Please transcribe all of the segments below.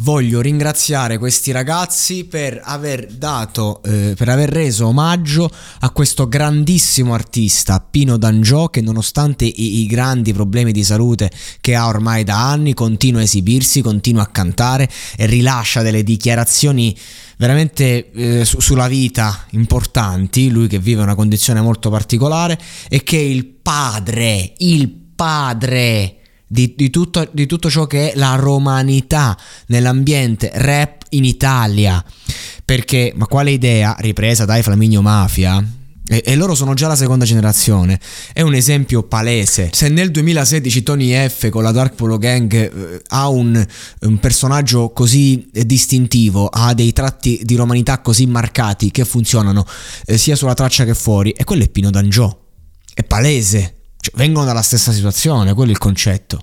Voglio ringraziare questi ragazzi per aver dato, eh, per aver reso omaggio a questo grandissimo artista Pino D'Angio che nonostante i, i, grandi problemi di salute che ha ormai da anni continua a esibirsi, continua a cantare e rilascia delle dichiarazioni veramente eh, su, sulla vita importanti, lui che vive una condizione molto particolare e che il padre, il padre di, di, tutto, di tutto ciò che è la romanità nell'ambiente rap in Italia. Perché, ma quale idea, ripresa dai Flaminio Mafia, e, loro sono già la seconda generazione. È un esempio palese. Se nel 2016 Tony F con la Dark Polo Gang eh, ha un, un, personaggio così distintivo, ha dei tratti di romanità così marcati che funzionano eh, sia sulla traccia che fuori, e quello è Pino D'Angio. È palese. Cioè, vengono dalla stessa situazione, quello è il concetto.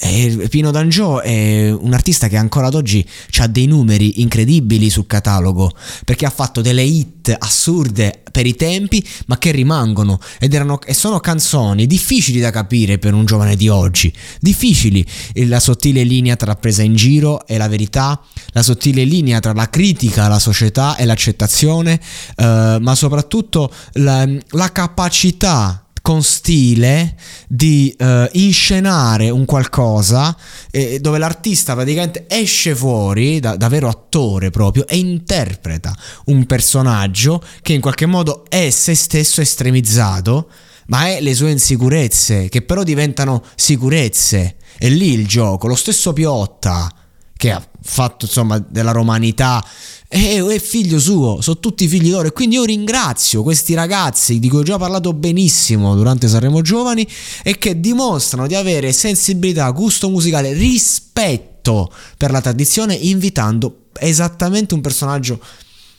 E Pino D'Angio è un artista che ancora ad oggi ha dei numeri incredibili sul catalogo perché ha fatto delle hit assurde per i tempi ma che rimangono ed erano, e sono canzoni difficili da capire per un giovane di oggi difficili la sottile linea tra presa in giro e la verità la sottile linea tra la critica alla società e l'accettazione eh, ma soprattutto la, la capacità con stile di uh, inscenare un qualcosa eh, dove l'artista praticamente esce fuori da, da, vero attore proprio e interpreta un personaggio che in qualche modo è se stesso estremizzato ma è le sue insicurezze che però diventano sicurezze. È lì il gioco lo stesso Piotta che ha fatto insomma della romanità. E è figlio suo, sono tutti figli loro. E quindi io ringrazio questi ragazzi di cui ho già parlato benissimo durante Sanremo Giovani e che dimostrano di avere sensibilità, gusto musicale, rispetto per la tradizione invitando esattamente un personaggio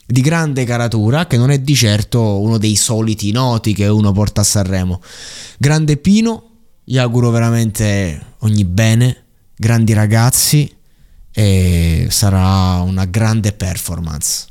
di grande caratura che non è di certo uno dei soliti noti che uno porta a Sanremo. Grande Pino, gli auguro veramente ogni bene, grandi ragazzi e sarà una grande performance.